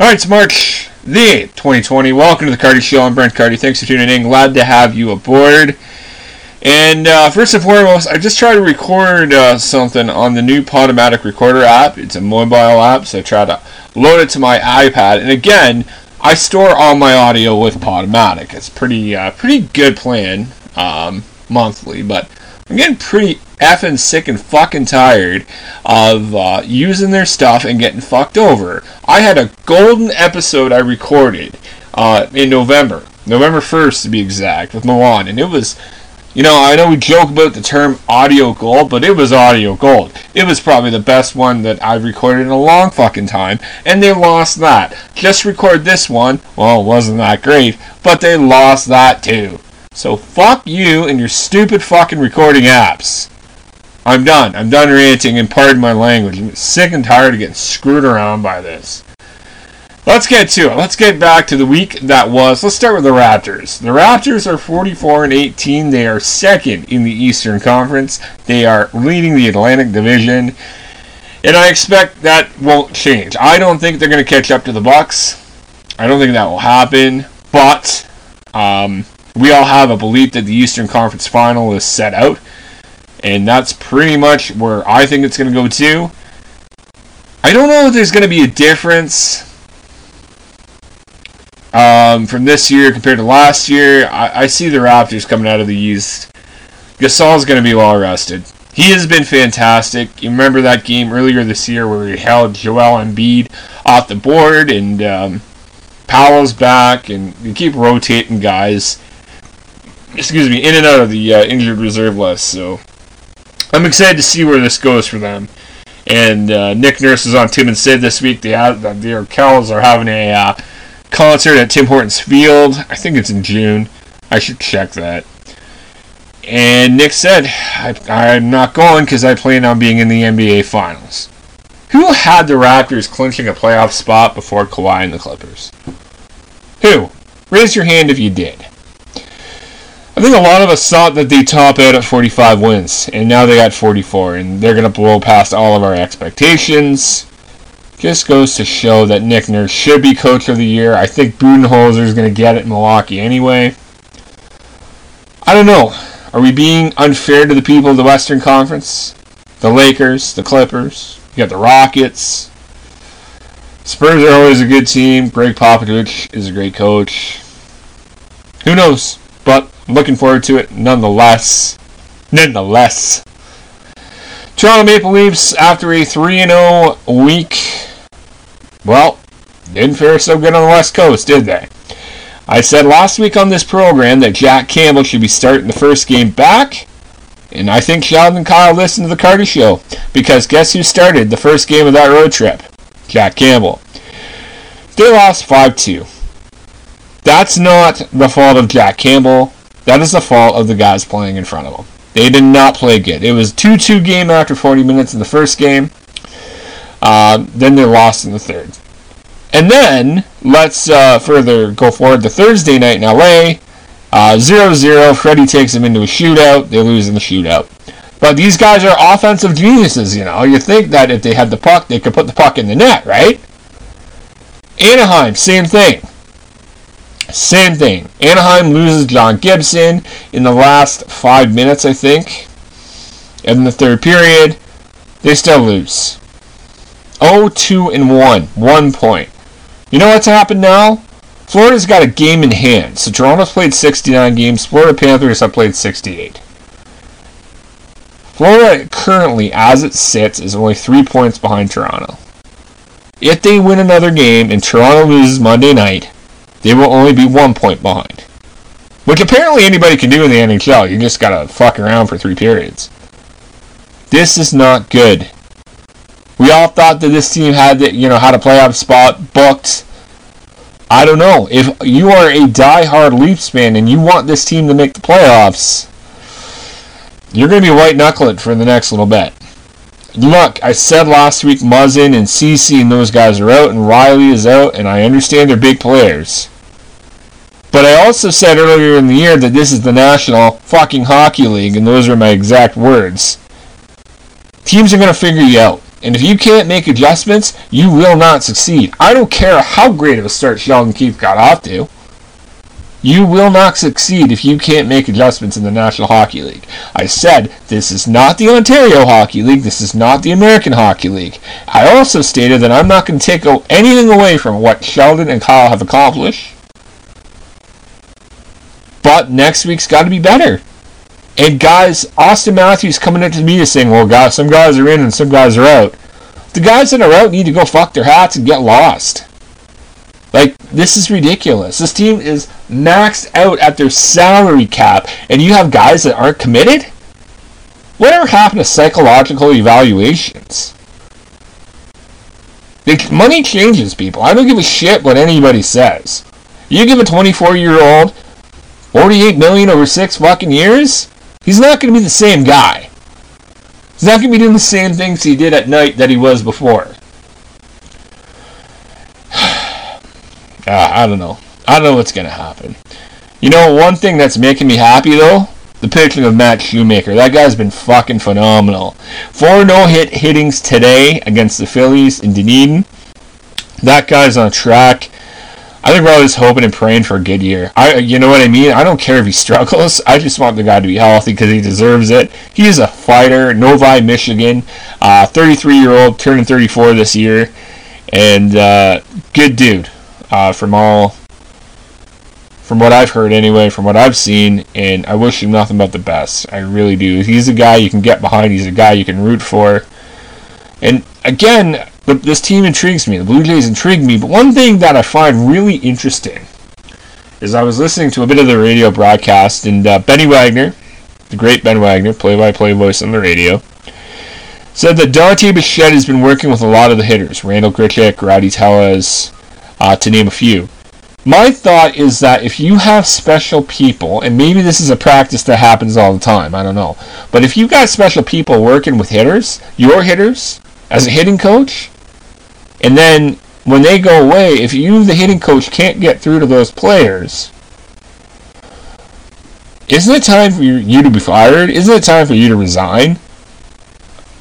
All right, it's March the 8th, 2020. Welcome to the Cardy Show. I'm Brent Cardy. Thanks for tuning in. Glad to have you aboard. And uh, first and foremost, I just tried to record uh, something on the new Podomatic Recorder app. It's a mobile app, so I tried to load it to my iPad. And again, I store all my audio with Podomatic. It's pretty uh, pretty good plan um, monthly, but I'm getting pretty effing sick and fucking tired of uh, using their stuff and getting fucked over. I had a golden episode I recorded uh, in November, November 1st to be exact, with Milan, and it was. You know, I know we joke about the term audio gold, but it was audio gold. It was probably the best one that I've recorded in a long fucking time, and they lost that. Just record this one. Well, it wasn't that great, but they lost that too. So fuck you and your stupid fucking recording apps. I'm done. I'm done ranting and pardon my language. I'm sick and tired of getting screwed around by this. Let's get to it. Let's get back to the week that was. Let's start with the Raptors. The Raptors are 44 and 18. They are second in the Eastern Conference. They are leading the Atlantic Division. And I expect that won't change. I don't think they're going to catch up to the Bucks. I don't think that will happen. But um, we all have a belief that the Eastern Conference Final is set out, and that's pretty much where I think it's going to go to. I don't know if there's going to be a difference um, from this year compared to last year. I, I see the Raptors coming out of the East. Gasol's going to be well rested. He has been fantastic. You remember that game earlier this year where he held Joel Embiid off the board, and um, Powell's back, and you keep rotating guys excuse me, in and out of the uh, injured reserve list. So I'm excited to see where this goes for them. And uh, Nick Nurse is on Tim and Sid this week. They have, the Arkells are having a uh, concert at Tim Hortons Field. I think it's in June. I should check that. And Nick said, I, am not going because I plan on being in the NBA Finals. Who had the Raptors clinching a playoff spot before Kawhi and the Clippers? Who? Raise your hand if you did. I think a lot of us thought that they top out at 45 wins, and now they got 44, and they're going to blow past all of our expectations. Just goes to show that Nick Nurse should be coach of the year. I think Budenholzer is going to get it in Milwaukee anyway. I don't know. Are we being unfair to the people of the Western Conference? The Lakers, the Clippers, you got the Rockets. Spurs are always a good team. Gregg Popovich is a great coach. Who knows? But looking forward to it nonetheless. Nonetheless. Toronto Maple Leafs, after a 3 0 week, well, didn't fare so good on the West Coast, did they? I said last week on this program that Jack Campbell should be starting the first game back, and I think Sheldon and Kyle listened to the Cardy Show, because guess who started the first game of that road trip? Jack Campbell. They lost 5 2. That's not the fault of Jack Campbell. That is the fault of the guys playing in front of them. They did not play good. It was 2 2 game after 40 minutes in the first game. Uh, then they lost in the third. And then, let's uh, further go forward to Thursday night in LA. Uh, 0 0. Freddie takes them into a shootout. They lose in the shootout. But these guys are offensive geniuses, you know. You think that if they had the puck, they could put the puck in the net, right? Anaheim, same thing. Same thing. Anaheim loses John Gibson in the last five minutes, I think. And in the third period, they still lose. 0-2 and 1. One point. You know what's happened now? Florida's got a game in hand. So Toronto's played 69 games. Florida Panthers have played 68. Florida currently, as it sits, is only three points behind Toronto. If they win another game and Toronto loses Monday night, they will only be one point behind. Which apparently anybody can do in the NHL. You just gotta fuck around for three periods. This is not good. We all thought that this team had the, you know had a playoff spot booked. I don't know. If you are a die-hard Leafs fan and you want this team to make the playoffs, you're going to be white knuckling for the next little bit. Look, I said last week Muzzin and Ceci and those guys are out, and Rielly is out, and I understand they're big players. But I also said earlier in the year that this is the National fucking Hockey League, and those are my exact words. Teams are going to figure you out. And if you can't make adjustments, you will not succeed. I don't care how great of a start Sheldon Keefe got off to. You will not succeed if you can't make adjustments in the National Hockey League. I said this is not the Ontario Hockey League, this is not the American Hockey League. I also stated that I'm not going to take anything away from what Sheldon and Kyle have accomplished. But next week's got to be better. And guys, Auston Matthews coming up to me and saying, well, guys, some guys are in and some guys are out. The guys that are out need to go fuck their hats and get lost. Like, this is ridiculous. This team is maxed out at their salary cap, and you have guys that aren't committed? Whatever happened to psychological evaluations? The money changes people. I don't give a shit what anybody says. You give a 24 year old 48 million over six fucking years, he's not going to be the same guy. He's not going to be doing the same things he did at night that he was before. Uh, I don't know. I don't know what's going to happen. You know, one thing that's making me happy, though? The pitching of Matt Shoemaker. That guy's been fucking phenomenal. Four no-hit hittings today against the Phillies in Dunedin. That guy's on track. I think we're all just hoping and praying for a good year. I, you know what I mean? I don't care if he struggles. I just want the guy to be healthy because he deserves it. He is a fighter. Novi, Michigan, 33 uh, year old, turning 34 this year, and uh, good dude uh, from all from what I've heard anyway, from what I've seen, and I wish him nothing but the best. I really do. He's a guy you can get behind. He's a guy you can root for. And again, this team intrigues me. The Blue Jays intrigue me. But one thing that I find really interesting is I was listening to a bit of the radio broadcast, and uh, Benny Wagner, the great Ben Wagner, play-by-play voice on the radio, said that Dante Bichette has been working with a lot of the hitters, Randall Grichuk, Rowdy Tellez, uh, to name a few. My thought is that if you have special people, and maybe this is a practice that happens all the time, I don't know, but if you've got special people working with hitters, your hitters, as a hitting coach, and then when they go away, if you, the hitting coach, can't get through to those players, isn't it time for you to be fired? Isn't it time for you to resign?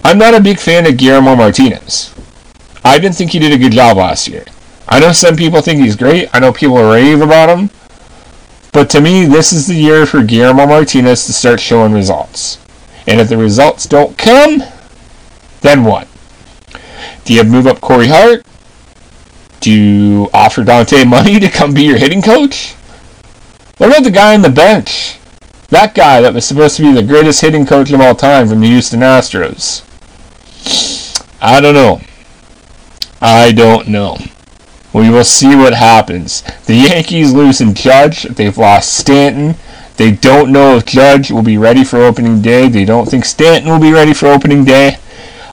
I'm not a big fan of Guillermo Martinez. I didn't think he did a good job last year. I know some people think he's great. I know people rave about him. But to me, this is the year for Guillermo Martinez to start showing results. And if the results don't come, then what? Do you move up Corey Hart? Do you offer Dante money to come be your hitting coach? What about the guy on the bench? That guy that was supposed to be the greatest hitting coach of all time from the Houston Astros. I don't know. I don't know. We will see what happens. The Yankees lose in Judge. They've lost Stanton. They don't know if Judge will be ready for opening day. They don't think Stanton will be ready for opening day.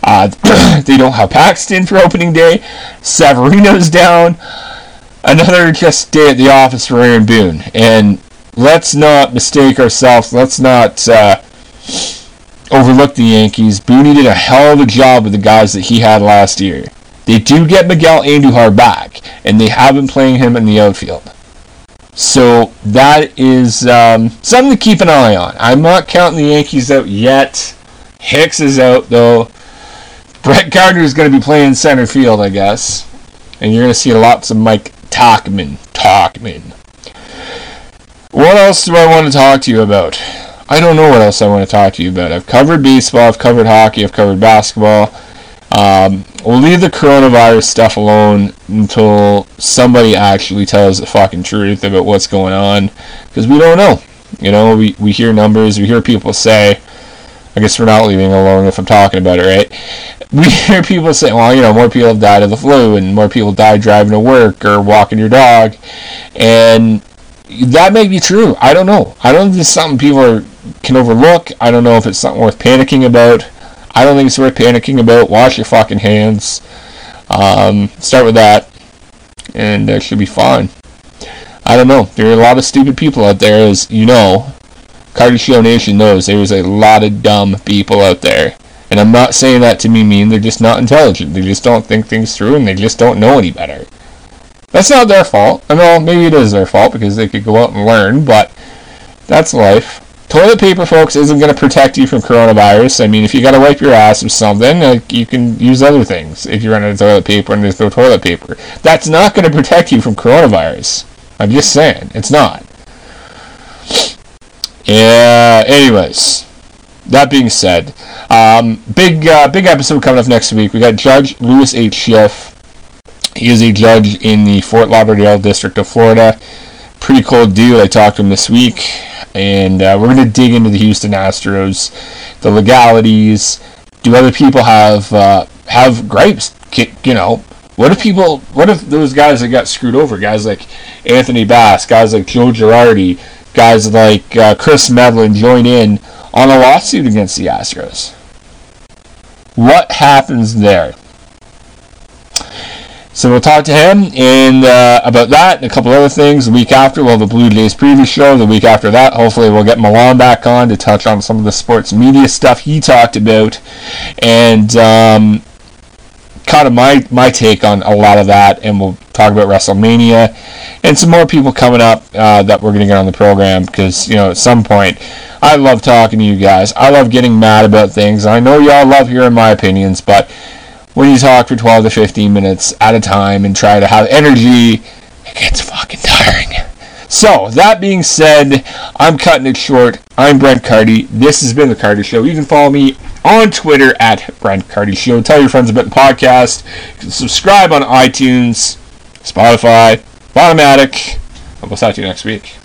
Uh, they don't have Paxton for opening day. Severino's down. Another just day at the office for Aaron Boone. And let's not mistake ourselves. Let's not uh, overlook the Yankees. Boone did a hell of a job with the guys that he had last year. They do get Miguel Andujar back, and they have been playing him in the outfield. So that is um, something to keep an eye on. I'm not counting the Yankees out yet. Hicks is out though. Brett Gardner is going to be playing center field, I guess, and you're going to see lots of Mike Tauchman. Tauchman. What else do I want to talk to you about? I don't know what else I want to talk to you about. I've covered baseball, I've covered hockey, I've covered basketball. Um, we'll leave the coronavirus stuff alone until somebody actually tells the fucking truth about what's going on, because we don't know. You know, we, we hear numbers, we hear people say, I guess we're not leaving alone if I'm talking about it, right? We hear people say, well, you know, more people have died of the flu, and more people die driving to work or walking your dog, and that may be true. I don't know. I don't think it's something people are, can overlook. I don't know if it's something worth panicking about. I don't think it's worth panicking about. Wash your fucking hands. Um, start with that, and it should be fine. I don't know. There are a lot of stupid people out there, as you know. Cardy Show Nation knows there's a lot of dumb people out there. And I'm not saying that to me mean they're just not intelligent. They just don't think things through and they just don't know any better. That's not their fault. I know maybe it is their fault because they could go out and learn, but that's life. toilet paper, folks, isn't going to protect you from coronavirus. I mean, if you got to wipe your ass with something, like, you can use other things if you run out of toilet paper and there's no toilet paper. That's not going to protect you from coronavirus. I'm just saying, it's not. Yeah. Anyways, that being said, um, big uh, big episode coming up next week. We got Judge Lewis H. Schiff. He is a judge in the Fort Lauderdale District of Florida. Pretty cool dude. I talked to him this week, and uh, we're going to dig into the Houston Astros, the legalities. Do other people have uh, have gripes? You know, what if people? What if those guys that got screwed over, guys like Anthony Bass, guys like Joe Girardi, guys like uh, Kris Medlen join in on a lawsuit against the Astros? What happens there? So we'll talk to him and uh, about that and a couple other things. The week after, we'll have a Blue Jays preview show. The week after that, hopefully, we'll get Milan back on to touch on some of the sports media stuff he talked about, and um, kind of my my take on a lot of that. And we'll talk about WrestleMania and some more people coming up uh, that we're going to get on the program because you know at some point. I love talking to you guys. I love getting mad about things. I know y'all love hearing my opinions, but when you talk for 12 to 15 minutes at a time and try to have energy, it gets fucking tiring. So, that being said, I'm cutting it short. I'm Brent Cardy. This has been The Cardy Show. You can follow me on Twitter at Brent Cardy Show. Tell your friends about the podcast. Subscribe on iTunes, Spotify, Podomatic. And we'll talk to you next week.